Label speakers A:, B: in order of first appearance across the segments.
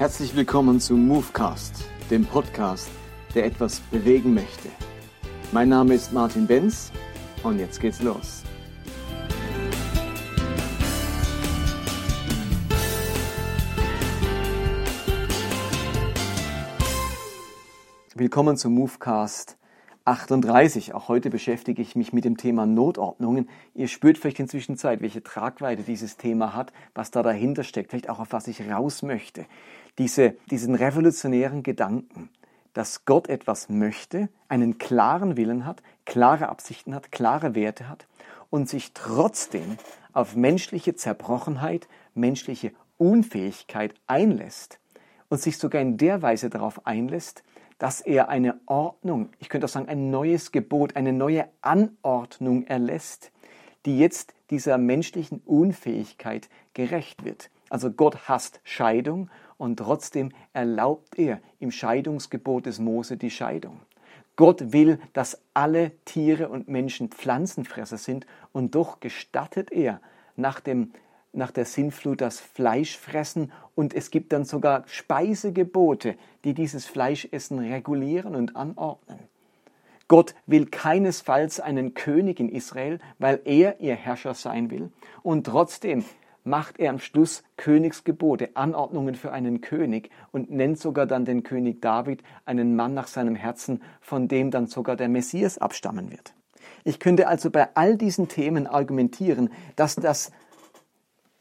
A: Herzlich willkommen zu Movecast, dem Podcast, der etwas bewegen möchte. Mein Name ist Martin Benz und jetzt geht's los. Willkommen zum Movecast 38. Auch heute beschäftige ich mich mit dem Thema Notordnungen. Ihr spürt vielleicht inzwischen Zeit, welche Tragweite dieses Thema hat, was da dahinter steckt, vielleicht auch auf was ich raus möchte. Diese, diesen revolutionären Gedanken, dass Gott etwas möchte, einen klaren Willen hat, klare Absichten hat, klare Werte hat und sich trotzdem auf menschliche Zerbrochenheit, menschliche Unfähigkeit einlässt und sich sogar in der Weise darauf einlässt, dass er eine Ordnung, ich könnte auch sagen ein neues Gebot, eine neue Anordnung erlässt, die jetzt dieser menschlichen Unfähigkeit gerecht wird. Also Gott hasst Scheidung und trotzdem erlaubt er im Scheidungsgebot des Mose die Scheidung. Gott will, dass alle Tiere und Menschen Pflanzenfresser sind und doch gestattet er nach dem nach der Sinnflut das Fleisch fressen und es gibt dann sogar Speisegebote, die dieses Fleischessen regulieren und anordnen. Gott will keinesfalls einen König in Israel, weil er ihr Herrscher sein will und trotzdem macht er am Schluss Königsgebote, Anordnungen für einen König und nennt sogar dann den König David einen Mann nach seinem Herzen, von dem dann sogar der Messias abstammen wird. Ich könnte also bei all diesen Themen argumentieren, dass das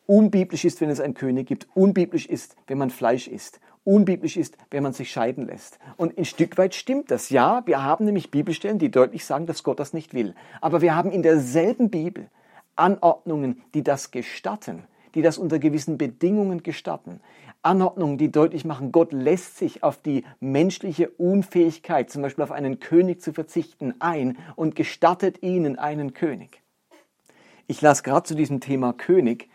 A: unbiblisch ist, wenn es einen König gibt, unbiblisch ist, wenn man Fleisch isst, unbiblisch ist, wenn man sich scheiden lässt. Und ein Stück weit stimmt das. Ja, wir haben nämlich Bibelstellen, die deutlich sagen, dass Gott das nicht will. Aber wir haben in derselben Bibel Anordnungen, die das gestatten, die das unter gewissen Bedingungen gestatten. Anordnungen, die deutlich machen, Gott lässt sich auf die menschliche Unfähigkeit, zum Beispiel auf einen König zu verzichten, ein und gestattet ihnen einen König. Ich las gerade zu diesem Thema König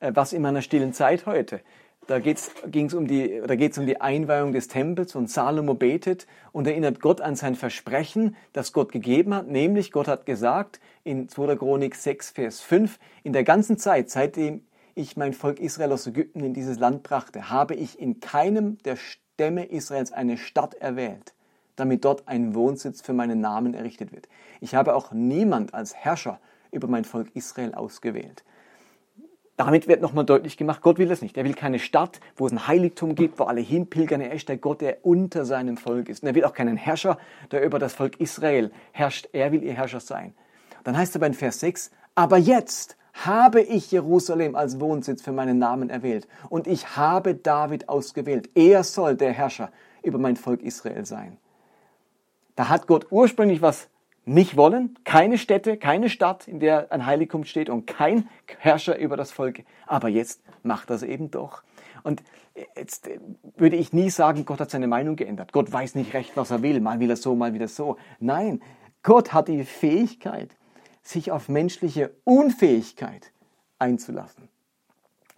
A: äh, was in meiner stillen Zeit heute. Da ging es um die, um die Einweihung des Tempels und Salomo betet und erinnert Gott an sein Versprechen, das Gott gegeben hat, nämlich Gott hat gesagt in 2. Chronik 6, Vers 5, in der ganzen Zeit, seitdem ich mein Volk Israel aus Ägypten in dieses Land brachte, habe ich in keinem der Stämme Israels eine Stadt erwählt, damit dort ein Wohnsitz für meinen Namen errichtet wird. Ich habe auch niemand als Herrscher über mein Volk Israel ausgewählt. Damit wird nochmal deutlich gemacht, Gott will das nicht. Er will keine Stadt, wo es ein Heiligtum gibt, wo alle hinpilgern. Er ist der Gott, der unter seinem Volk ist. Und er will auch keinen Herrscher, der über das Volk Israel herrscht. Er will ihr Herrscher sein. Dann heißt es aber in Vers 6, aber jetzt habe ich Jerusalem als Wohnsitz für meinen Namen erwählt und ich habe David ausgewählt. Er soll der Herrscher über mein Volk Israel sein. Da hat Gott ursprünglich was nicht wollen. Keine Städte, keine Stadt, in der ein Heiligtum steht und kein Herrscher über das Volk. Aber jetzt macht das eben doch. Und jetzt würde ich nie sagen, Gott hat seine Meinung geändert. Gott weiß nicht recht, was er will. Mal will er so, mal wieder so. Nein, Gott hat die Fähigkeit, sich auf menschliche Unfähigkeit einzulassen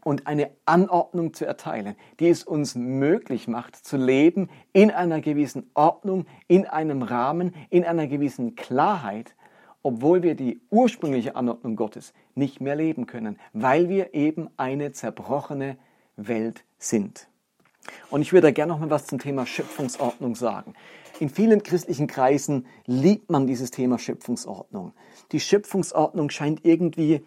A: und eine Anordnung zu erteilen, die es uns möglich macht, zu leben in einer gewissen Ordnung, in einem Rahmen, in einer gewissen Klarheit, obwohl wir die ursprüngliche Anordnung Gottes nicht mehr leben können, weil wir eben eine zerbrochene Welt sind. Und ich würde da gerne noch mal was zum Thema Schöpfungsordnung sagen. In vielen christlichen Kreisen liebt man dieses Thema Schöpfungsordnung. Die Schöpfungsordnung scheint irgendwie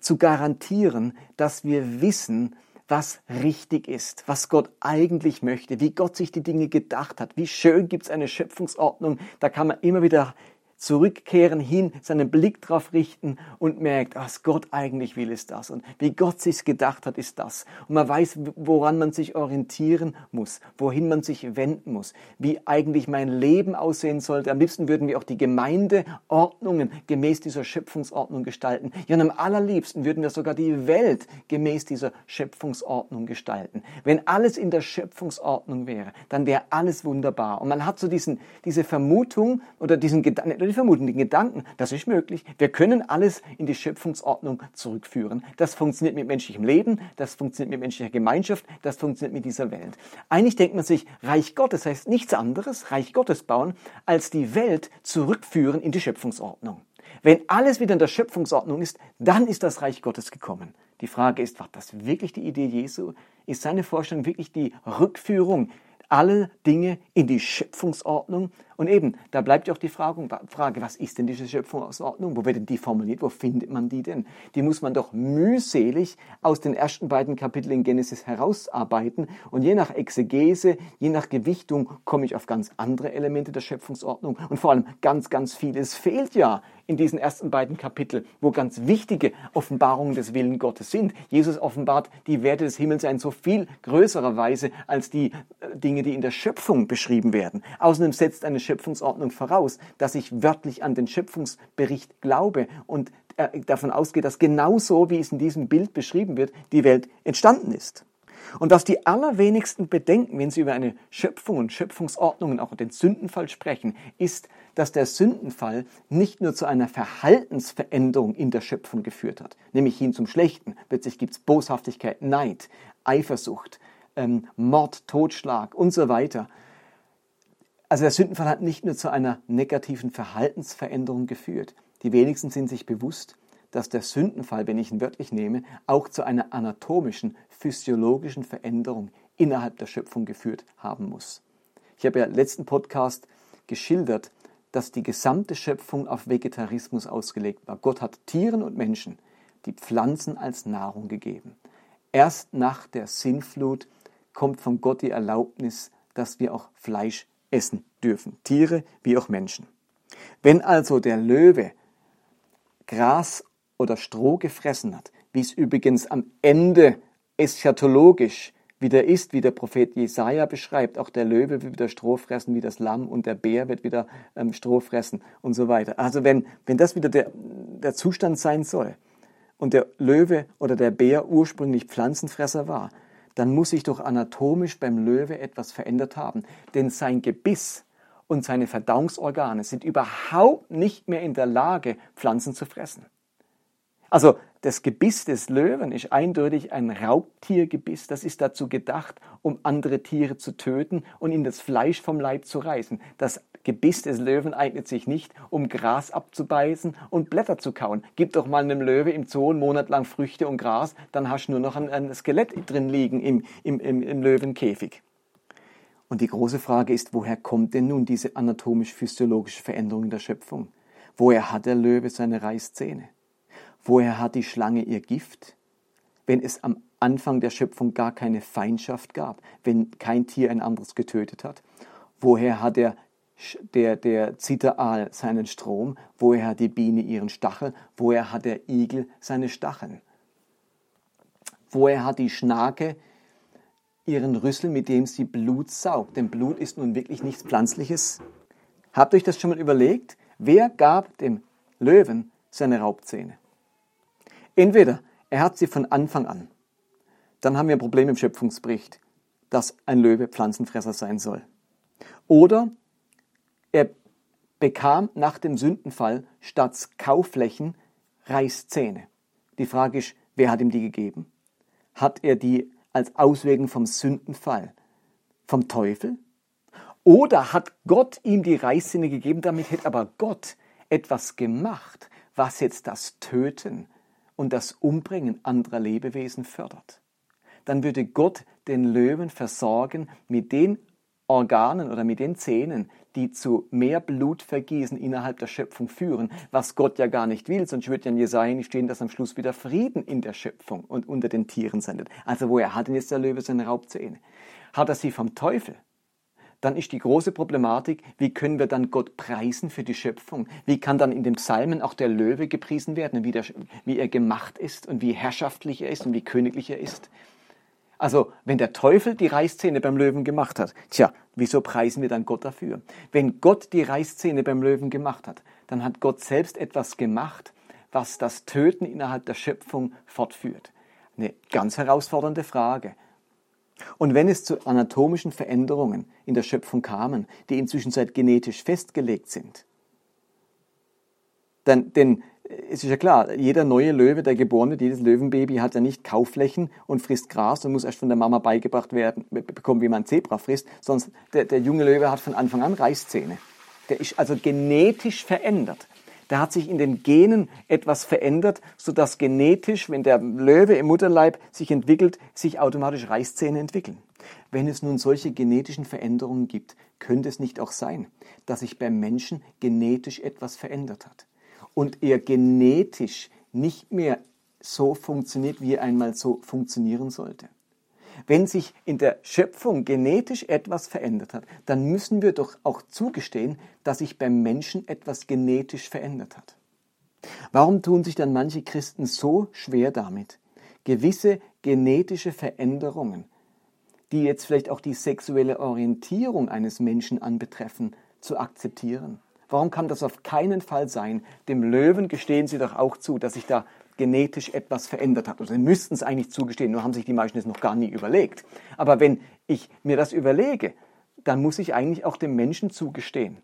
A: zu garantieren, dass wir wissen, was richtig ist, was Gott eigentlich möchte, wie Gott sich die Dinge gedacht hat. Wie schön gibt es eine Schöpfungsordnung. Da kann man immer wieder zurückkehren hin, seinen Blick darauf richten und merkt, was Gott eigentlich will, ist das. Und wie Gott sich's gedacht hat, ist das. Und man weiß, woran man sich orientieren muss, wohin man sich wenden muss, wie eigentlich mein Leben aussehen sollte. Am liebsten würden wir auch die Gemeindeordnungen gemäß dieser Schöpfungsordnung gestalten. Ja, und am allerliebsten würden wir sogar die Welt gemäß dieser Schöpfungsordnung gestalten. Wenn alles in der Schöpfungsordnung wäre, dann wäre alles wunderbar. Und man hat so diesen, diese Vermutung oder diesen Gedanken, die vermuten den Gedanken, das ist möglich. Wir können alles in die Schöpfungsordnung zurückführen. Das funktioniert mit menschlichem Leben, das funktioniert mit menschlicher Gemeinschaft, das funktioniert mit dieser Welt. Eigentlich denkt man sich, Reich Gottes heißt nichts anderes, Reich Gottes bauen, als die Welt zurückführen in die Schöpfungsordnung. Wenn alles wieder in der Schöpfungsordnung ist, dann ist das Reich Gottes gekommen. Die Frage ist, war das wirklich die Idee Jesu? Ist seine Vorstellung wirklich die Rückführung alle Dinge in die Schöpfungsordnung. Und eben, da bleibt ja auch die Frage, Frage, was ist denn diese Schöpfungsordnung? Wo wird denn die formuliert? Wo findet man die denn? Die muss man doch mühselig aus den ersten beiden Kapiteln in Genesis herausarbeiten. Und je nach Exegese, je nach Gewichtung komme ich auf ganz andere Elemente der Schöpfungsordnung. Und vor allem ganz, ganz vieles fehlt ja in diesen ersten beiden Kapiteln, wo ganz wichtige Offenbarungen des Willen Gottes sind. Jesus offenbart die Werte des Himmels in so viel größerer Weise als die äh, Dinge, die in der Schöpfung beschrieben werden. Außerdem setzt eine Schöpfungsordnung voraus, dass ich wörtlich an den Schöpfungsbericht glaube und äh, davon ausgehe, dass genauso, wie es in diesem Bild beschrieben wird, die Welt entstanden ist. Und was die allerwenigsten bedenken, wenn sie über eine Schöpfung und Schöpfungsordnung und auch den Sündenfall sprechen, ist, dass der Sündenfall nicht nur zu einer Verhaltensveränderung in der Schöpfung geführt hat, nämlich hin zum Schlechten. Plötzlich gibt es Boshaftigkeit, Neid, Eifersucht, ähm, Mord, Totschlag und so weiter. Also der Sündenfall hat nicht nur zu einer negativen Verhaltensveränderung geführt. Die wenigsten sind sich bewusst, dass der Sündenfall, wenn ich ihn wörtlich nehme, auch zu einer anatomischen, physiologischen Veränderung innerhalb der Schöpfung geführt haben muss. Ich habe ja im letzten Podcast geschildert, dass die gesamte Schöpfung auf Vegetarismus ausgelegt war. Gott hat Tieren und Menschen die Pflanzen als Nahrung gegeben. Erst nach der Sinnflut kommt von Gott die Erlaubnis, dass wir auch Fleisch essen dürfen, Tiere wie auch Menschen. Wenn also der Löwe Gras oder Stroh gefressen hat, wie es übrigens am Ende eschatologisch wieder ist, wie der Prophet Jesaja beschreibt. Auch der Löwe wird wieder Stroh fressen wie das Lamm und der Bär wird wieder ähm, Stroh fressen und so weiter. Also wenn, wenn das wieder der, der Zustand sein soll und der Löwe oder der Bär ursprünglich Pflanzenfresser war, dann muss sich doch anatomisch beim Löwe etwas verändert haben. Denn sein Gebiss und seine Verdauungsorgane sind überhaupt nicht mehr in der Lage, Pflanzen zu fressen. Also das Gebiss des Löwen ist eindeutig ein Raubtiergebiss. Das ist dazu gedacht, um andere Tiere zu töten und ihnen das Fleisch vom Leib zu reißen. Das Gebiss des Löwen eignet sich nicht, um Gras abzubeißen und Blätter zu kauen. Gib doch mal einem Löwe im Zoo einen Monat lang Früchte und Gras, dann hast du nur noch ein, ein Skelett drin liegen im, im, im, im Löwenkäfig. Und die große Frage ist, woher kommt denn nun diese anatomisch-physiologische Veränderung in der Schöpfung? Woher hat der Löwe seine Reißzähne? Woher hat die Schlange ihr Gift? Wenn es am Anfang der Schöpfung gar keine Feindschaft gab, wenn kein Tier ein anderes getötet hat. Woher hat der, der, der Zitteraal seinen Strom? Woher hat die Biene ihren Stachel? Woher hat der Igel seine Stacheln? Woher hat die Schnake ihren Rüssel, mit dem sie Blut saugt? Denn Blut ist nun wirklich nichts Pflanzliches. Habt euch das schon mal überlegt? Wer gab dem Löwen seine Raubzähne? Entweder er hat sie von Anfang an, dann haben wir ein Problem im Schöpfungsbericht, dass ein Löwe Pflanzenfresser sein soll. Oder er bekam nach dem Sündenfall statt Kauflächen Reißzähne. Die Frage ist, wer hat ihm die gegeben? Hat er die als Auswirkung vom Sündenfall vom Teufel? Oder hat Gott ihm die Reißzähne gegeben, damit hätte aber Gott etwas gemacht, was jetzt das Töten und das Umbringen anderer Lebewesen fördert. Dann würde Gott den Löwen versorgen mit den Organen oder mit den Zähnen, die zu mehr Blutvergießen innerhalb der Schöpfung führen, was Gott ja gar nicht will, sonst würde ja in Jesaja nicht stehen, dass am Schluss wieder Frieden in der Schöpfung und unter den Tieren sendet. Also woher hat denn jetzt der Löwe seine Raubzähne? Hat er sie vom Teufel? Dann ist die große Problematik, wie können wir dann Gott preisen für die Schöpfung? Wie kann dann in den Psalmen auch der Löwe gepriesen werden, wie, der, wie er gemacht ist und wie herrschaftlich er ist und wie königlich er ist? Also, wenn der Teufel die Reißzähne beim Löwen gemacht hat, tja, wieso preisen wir dann Gott dafür? Wenn Gott die Reißzähne beim Löwen gemacht hat, dann hat Gott selbst etwas gemacht, was das Töten innerhalb der Schöpfung fortführt. Eine ganz herausfordernde Frage. Und wenn es zu anatomischen Veränderungen in der Schöpfung kamen, die inzwischen seit genetisch festgelegt sind, dann, denn es ist ja klar, jeder neue Löwe, der geboren wird, jedes Löwenbaby hat ja nicht Kaufflächen und frisst Gras und muss erst von der Mama beigebracht werden, bekommen, wie man Zebra frisst, sonst der, der junge Löwe hat von Anfang an Reißzähne. Der ist also genetisch verändert. Da hat sich in den Genen etwas verändert, sodass genetisch, wenn der Löwe im Mutterleib sich entwickelt, sich automatisch Reißzähne entwickeln. Wenn es nun solche genetischen Veränderungen gibt, könnte es nicht auch sein, dass sich beim Menschen genetisch etwas verändert hat und er genetisch nicht mehr so funktioniert, wie er einmal so funktionieren sollte. Wenn sich in der Schöpfung genetisch etwas verändert hat, dann müssen wir doch auch zugestehen, dass sich beim Menschen etwas genetisch verändert hat. Warum tun sich dann manche Christen so schwer damit, gewisse genetische Veränderungen, die jetzt vielleicht auch die sexuelle Orientierung eines Menschen anbetreffen, zu akzeptieren? Warum kann das auf keinen Fall sein? Dem Löwen gestehen Sie doch auch zu, dass sich da genetisch etwas verändert hat. Also sie müssten es eigentlich zugestehen, nur haben sich die meisten es noch gar nie überlegt. Aber wenn ich mir das überlege, dann muss ich eigentlich auch dem Menschen zugestehen,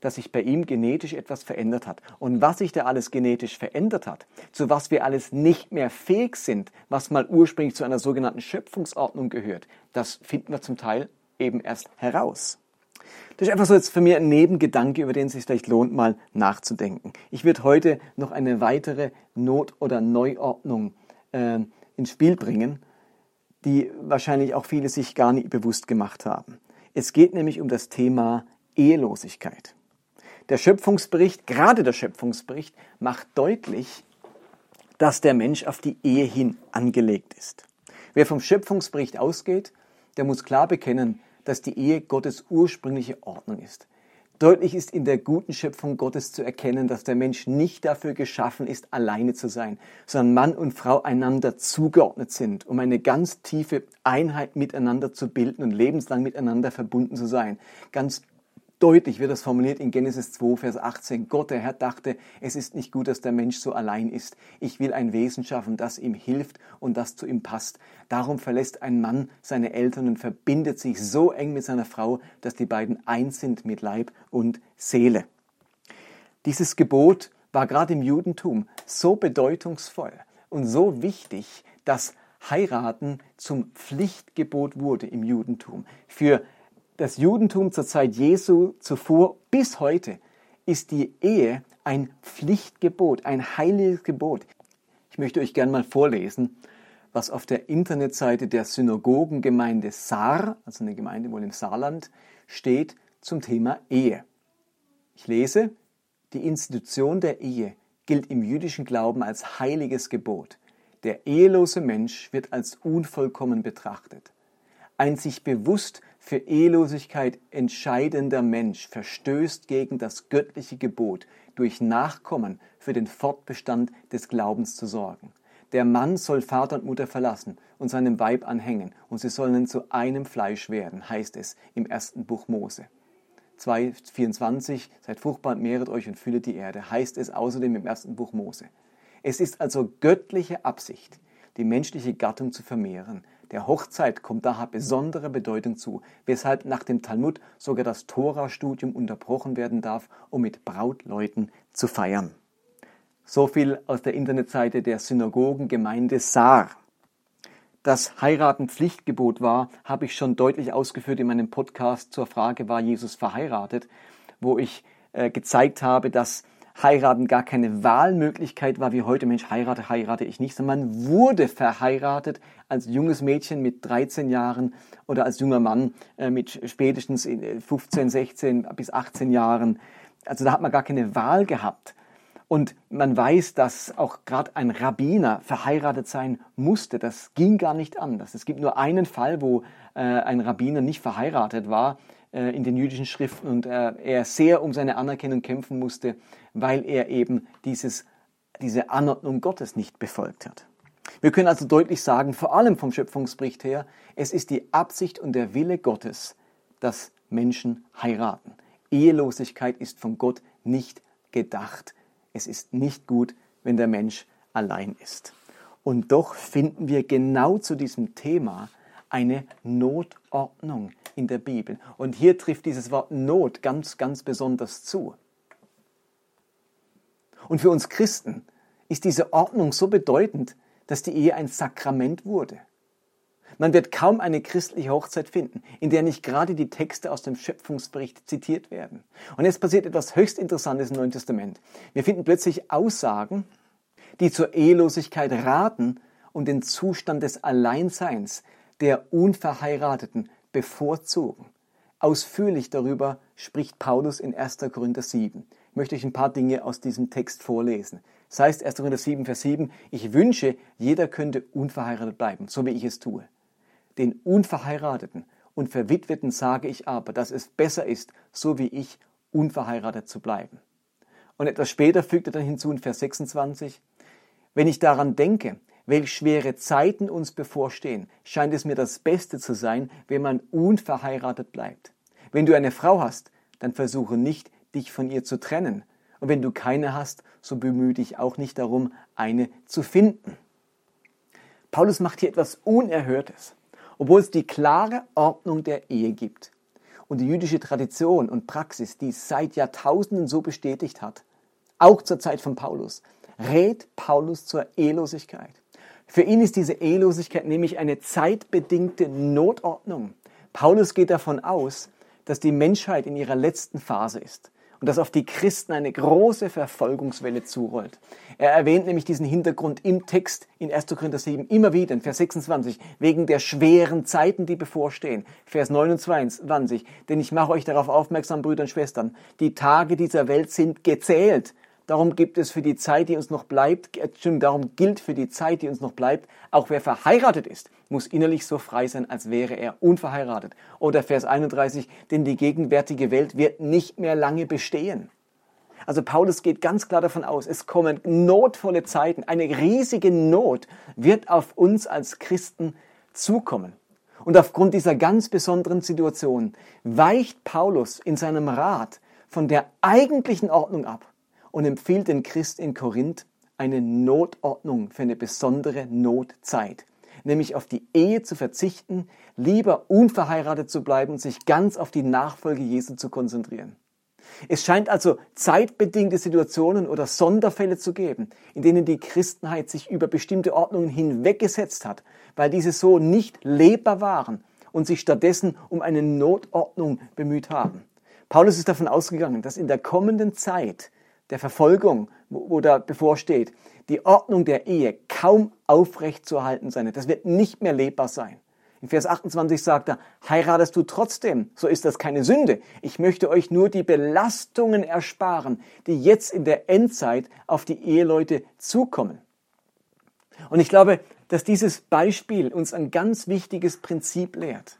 A: dass sich bei ihm genetisch etwas verändert hat. Und was sich da alles genetisch verändert hat, zu was wir alles nicht mehr fähig sind, was mal ursprünglich zu einer sogenannten Schöpfungsordnung gehört, das finden wir zum Teil eben erst heraus. Das ist einfach so jetzt für mich ein Nebengedanke, über den es sich vielleicht lohnt, mal nachzudenken. Ich würde heute noch eine weitere Not- oder Neuordnung äh, ins Spiel bringen, die wahrscheinlich auch viele sich gar nicht bewusst gemacht haben. Es geht nämlich um das Thema Ehelosigkeit. Der Schöpfungsbericht, gerade der Schöpfungsbericht, macht deutlich, dass der Mensch auf die Ehe hin angelegt ist. Wer vom Schöpfungsbericht ausgeht, der muss klar bekennen, dass die Ehe Gottes ursprüngliche Ordnung ist. Deutlich ist in der guten Schöpfung Gottes zu erkennen, dass der Mensch nicht dafür geschaffen ist, alleine zu sein, sondern Mann und Frau einander zugeordnet sind, um eine ganz tiefe Einheit miteinander zu bilden und lebenslang miteinander verbunden zu sein. Ganz Deutlich wird das formuliert in Genesis 2, Vers 18. Gott, der Herr, dachte, es ist nicht gut, dass der Mensch so allein ist. Ich will ein Wesen schaffen, das ihm hilft und das zu ihm passt. Darum verlässt ein Mann seine Eltern und verbindet sich so eng mit seiner Frau, dass die beiden eins sind mit Leib und Seele. Dieses Gebot war gerade im Judentum so bedeutungsvoll und so wichtig, dass Heiraten zum Pflichtgebot wurde im Judentum. Für das Judentum zur Zeit Jesu zuvor bis heute ist die Ehe ein Pflichtgebot, ein heiliges Gebot. Ich möchte euch gerne mal vorlesen, was auf der Internetseite der Synagogengemeinde Saar, also eine Gemeinde wohl im Saarland, steht zum Thema Ehe. Ich lese, die Institution der Ehe gilt im jüdischen Glauben als heiliges Gebot. Der ehelose Mensch wird als unvollkommen betrachtet. Ein sich bewusst für Ehelosigkeit entscheidender Mensch verstößt gegen das göttliche Gebot, durch Nachkommen für den Fortbestand des Glaubens zu sorgen. Der Mann soll Vater und Mutter verlassen und seinem Weib anhängen, und sie sollen zu einem Fleisch werden, heißt es im ersten Buch Mose. 2,24, seid fruchtbar und mehret euch und füllet die Erde, heißt es außerdem im ersten Buch Mose. Es ist also göttliche Absicht, die menschliche Gattung zu vermehren, der Hochzeit kommt daher besondere Bedeutung zu, weshalb nach dem Talmud sogar das Tora-Studium unterbrochen werden darf, um mit Brautleuten zu feiern. So viel aus der Internetseite der Synagogengemeinde Saar. Dass Heiraten Pflichtgebot war, habe ich schon deutlich ausgeführt in meinem Podcast zur Frage, war Jesus verheiratet, wo ich äh, gezeigt habe, dass Heiraten gar keine Wahlmöglichkeit war, wie heute, Mensch, heirate, heirate ich nicht, sondern man wurde verheiratet als junges Mädchen mit 13 Jahren oder als junger Mann äh, mit spätestens 15, 16 äh, bis 18 Jahren. Also da hat man gar keine Wahl gehabt. Und man weiß, dass auch gerade ein Rabbiner verheiratet sein musste. Das ging gar nicht anders. Es gibt nur einen Fall, wo äh, ein Rabbiner nicht verheiratet war in den jüdischen Schriften und äh, er sehr um seine Anerkennung kämpfen musste, weil er eben dieses, diese Anordnung Gottes nicht befolgt hat. Wir können also deutlich sagen, vor allem vom Schöpfungsbericht her, es ist die Absicht und der Wille Gottes, dass Menschen heiraten. Ehelosigkeit ist von Gott nicht gedacht. Es ist nicht gut, wenn der Mensch allein ist. Und doch finden wir genau zu diesem Thema eine Notordnung in der Bibel. Und hier trifft dieses Wort Not ganz, ganz besonders zu. Und für uns Christen ist diese Ordnung so bedeutend, dass die Ehe ein Sakrament wurde. Man wird kaum eine christliche Hochzeit finden, in der nicht gerade die Texte aus dem Schöpfungsbericht zitiert werden. Und jetzt passiert etwas höchst Interessantes im Neuen Testament. Wir finden plötzlich Aussagen, die zur Ehelosigkeit raten und den Zustand des Alleinseins der Unverheirateten bevorzugen. Ausführlich darüber spricht Paulus in 1. Korinther 7. Ich möchte euch ein paar Dinge aus diesem Text vorlesen. Das heißt 1. Korinther 7, Vers 7, ich wünsche, jeder könnte unverheiratet bleiben, so wie ich es tue. Den Unverheirateten und Verwitweten sage ich aber, dass es besser ist, so wie ich, unverheiratet zu bleiben. Und etwas später fügt er dann hinzu in Vers 26, wenn ich daran denke, welch schwere Zeiten uns bevorstehen, scheint es mir das Beste zu sein, wenn man unverheiratet bleibt. Wenn du eine Frau hast, dann versuche nicht, dich von ihr zu trennen. Und wenn du keine hast, so bemühe dich auch nicht darum, eine zu finden. Paulus macht hier etwas Unerhörtes, obwohl es die klare Ordnung der Ehe gibt und die jüdische Tradition und Praxis, die es seit Jahrtausenden so bestätigt hat, auch zur Zeit von Paulus, rät Paulus zur Ehelosigkeit. Für ihn ist diese Ehelosigkeit nämlich eine zeitbedingte Notordnung. Paulus geht davon aus, dass die Menschheit in ihrer letzten Phase ist und dass auf die Christen eine große Verfolgungswelle zurollt. Er erwähnt nämlich diesen Hintergrund im Text in 1. Korinther 7 immer wieder, in Vers 26, wegen der schweren Zeiten, die bevorstehen. Vers 29, denn ich mache euch darauf aufmerksam, Brüder und Schwestern, die Tage dieser Welt sind gezählt. Darum gibt es für die Zeit, die uns noch bleibt, äh, darum gilt für die Zeit, die uns noch bleibt, auch wer verheiratet ist, muss innerlich so frei sein, als wäre er unverheiratet. Oder Vers 31, denn die gegenwärtige Welt wird nicht mehr lange bestehen. Also Paulus geht ganz klar davon aus, es kommen notvolle Zeiten, eine riesige Not wird auf uns als Christen zukommen. Und aufgrund dieser ganz besonderen Situation weicht Paulus in seinem Rat von der eigentlichen Ordnung ab und empfiehlt den Christ in Korinth eine Notordnung für eine besondere Notzeit, nämlich auf die Ehe zu verzichten, lieber unverheiratet zu bleiben und sich ganz auf die Nachfolge Jesu zu konzentrieren. Es scheint also zeitbedingte Situationen oder Sonderfälle zu geben, in denen die Christenheit sich über bestimmte Ordnungen hinweggesetzt hat, weil diese so nicht lebbar waren und sich stattdessen um eine Notordnung bemüht haben. Paulus ist davon ausgegangen, dass in der kommenden Zeit der Verfolgung, wo, wo da bevorsteht, die Ordnung der Ehe kaum aufrecht zu erhalten sein. Das wird nicht mehr lebbar sein. In Vers 28 sagt er, heiratest du trotzdem, so ist das keine Sünde. Ich möchte euch nur die Belastungen ersparen, die jetzt in der Endzeit auf die Eheleute zukommen. Und ich glaube, dass dieses Beispiel uns ein ganz wichtiges Prinzip lehrt.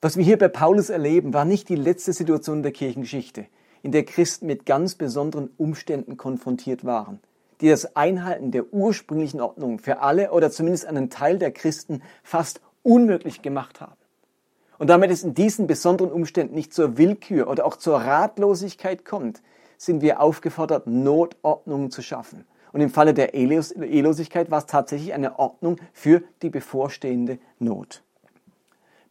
A: Was wir hier bei Paulus erleben, war nicht die letzte Situation der Kirchengeschichte in der Christen mit ganz besonderen Umständen konfrontiert waren, die das Einhalten der ursprünglichen Ordnung für alle oder zumindest einen Teil der Christen fast unmöglich gemacht haben. Und damit es in diesen besonderen Umständen nicht zur Willkür oder auch zur Ratlosigkeit kommt, sind wir aufgefordert, Notordnungen zu schaffen. Und im Falle der Ehelosigkeit war es tatsächlich eine Ordnung für die bevorstehende Not.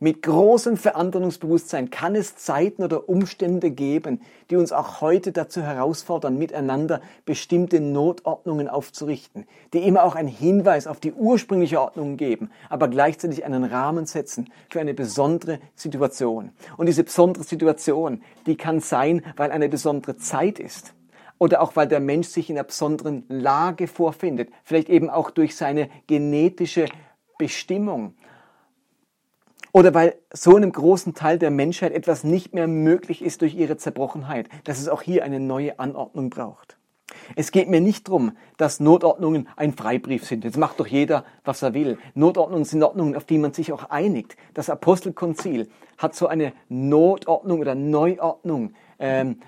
A: Mit großem Verantwortungsbewusstsein kann es Zeiten oder Umstände geben, die uns auch heute dazu herausfordern, miteinander bestimmte Notordnungen aufzurichten, die immer auch einen Hinweis auf die ursprüngliche Ordnung geben, aber gleichzeitig einen Rahmen setzen für eine besondere Situation. Und diese besondere Situation, die kann sein, weil eine besondere Zeit ist oder auch weil der Mensch sich in einer besonderen Lage vorfindet, vielleicht eben auch durch seine genetische Bestimmung oder weil so einem großen Teil der Menschheit etwas nicht mehr möglich ist durch ihre Zerbrochenheit, dass es auch hier eine neue Anordnung braucht. Es geht mir nicht darum, dass Notordnungen ein Freibrief sind. Jetzt macht doch jeder, was er will. Notordnungen sind Ordnungen, auf die man sich auch einigt. Das Apostelkonzil hat so eine Notordnung oder Neuordnung ähm,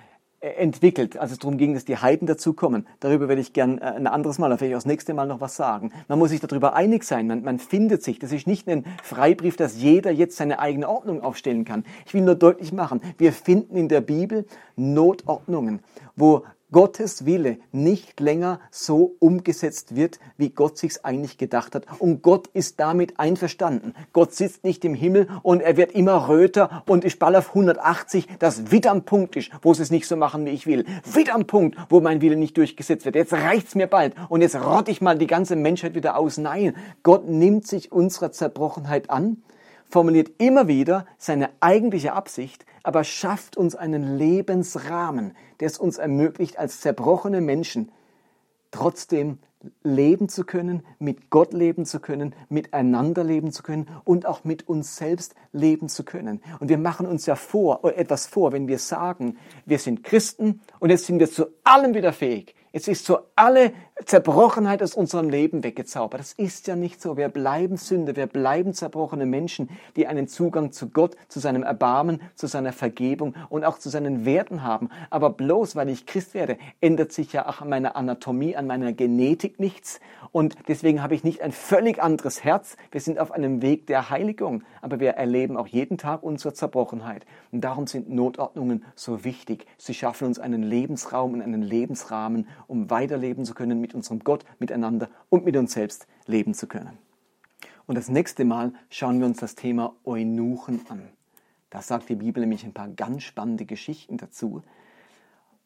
A: entwickelt, als es darum ging, dass die Heiden dazukommen. Darüber werde ich gern äh, ein anderes Mal, vielleicht das nächste Mal noch was sagen. Man muss sich darüber einig sein, man, man findet sich. Das ist nicht ein Freibrief, dass jeder jetzt seine eigene Ordnung aufstellen kann. Ich will nur deutlich machen, wir finden in der Bibel Notordnungen, wo Gottes Wille nicht länger so umgesetzt wird, wie Gott sich's eigentlich gedacht hat. Und Gott ist damit einverstanden. Gott sitzt nicht im Himmel und er wird immer röter und ich ball auf 180, das wieder am Punkt ist, wo sie es nicht so machen, wie ich will. Wieder am Punkt, wo mein Wille nicht durchgesetzt wird. Jetzt reicht's mir bald und jetzt rotte ich mal die ganze Menschheit wieder aus. Nein, Gott nimmt sich unserer Zerbrochenheit an formuliert immer wieder seine eigentliche Absicht, aber schafft uns einen Lebensrahmen, der es uns ermöglicht, als zerbrochene Menschen trotzdem leben zu können, mit Gott leben zu können, miteinander leben zu können und auch mit uns selbst leben zu können. Und wir machen uns ja vor, etwas vor, wenn wir sagen, wir sind Christen und jetzt sind wir zu allem wieder fähig. Jetzt ist so alle Zerbrochenheit aus unserem Leben weggezaubert. Das ist ja nicht so. Wir bleiben Sünder, wir bleiben zerbrochene Menschen, die einen Zugang zu Gott, zu seinem Erbarmen, zu seiner Vergebung und auch zu seinen Werten haben. Aber bloß weil ich Christ werde, ändert sich ja auch an meiner Anatomie, an meiner Genetik nichts. Und deswegen habe ich nicht ein völlig anderes Herz. Wir sind auf einem Weg der Heiligung, aber wir erleben auch jeden Tag unsere Zerbrochenheit. Und darum sind Notordnungen so wichtig. Sie schaffen uns einen Lebensraum und einen Lebensrahmen, um weiterleben zu können mit unserem Gott, miteinander und mit uns selbst leben zu können. Und das nächste Mal schauen wir uns das Thema Eunuchen an. Da sagt die Bibel nämlich ein paar ganz spannende Geschichten dazu.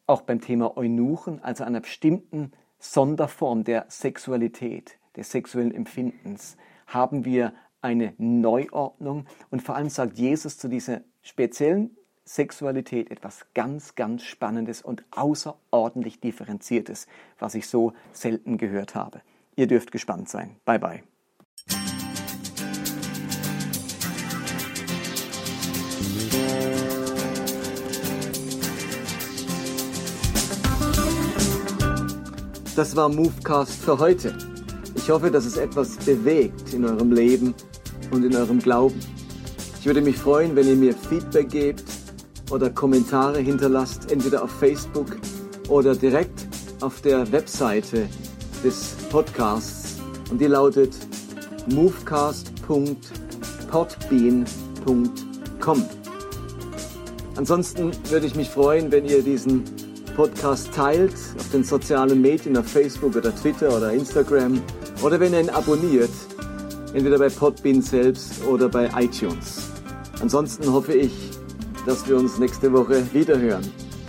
A: Auch beim Thema Eunuchen, also einer bestimmten Sonderform der Sexualität, des sexuellen Empfindens, haben wir eine Neuordnung und vor allem sagt Jesus zu dieser speziellen Sexualität etwas ganz, ganz Spannendes und außerordentlich Differenziertes, was ich so selten gehört habe. Ihr dürft gespannt sein. Bye bye. Das war Movecast für heute. Ich hoffe, dass es etwas bewegt in eurem Leben und in eurem Glauben. Ich würde mich freuen, wenn ihr mir Feedback gebt oder Kommentare hinterlasst, entweder auf Facebook oder direkt auf der Webseite des Podcasts. Und die lautet movecast.podbean.com. Ansonsten würde ich mich freuen, wenn ihr diesen Podcast teilt auf den sozialen Medien, auf Facebook oder Twitter oder Instagram oder wenn ihr ihn abonniert, entweder bei Podbean selbst oder bei iTunes. Ansonsten hoffe ich, dass wir uns nächste Woche wieder hören.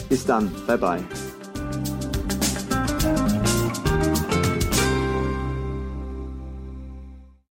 A: Bis dann, bye bye.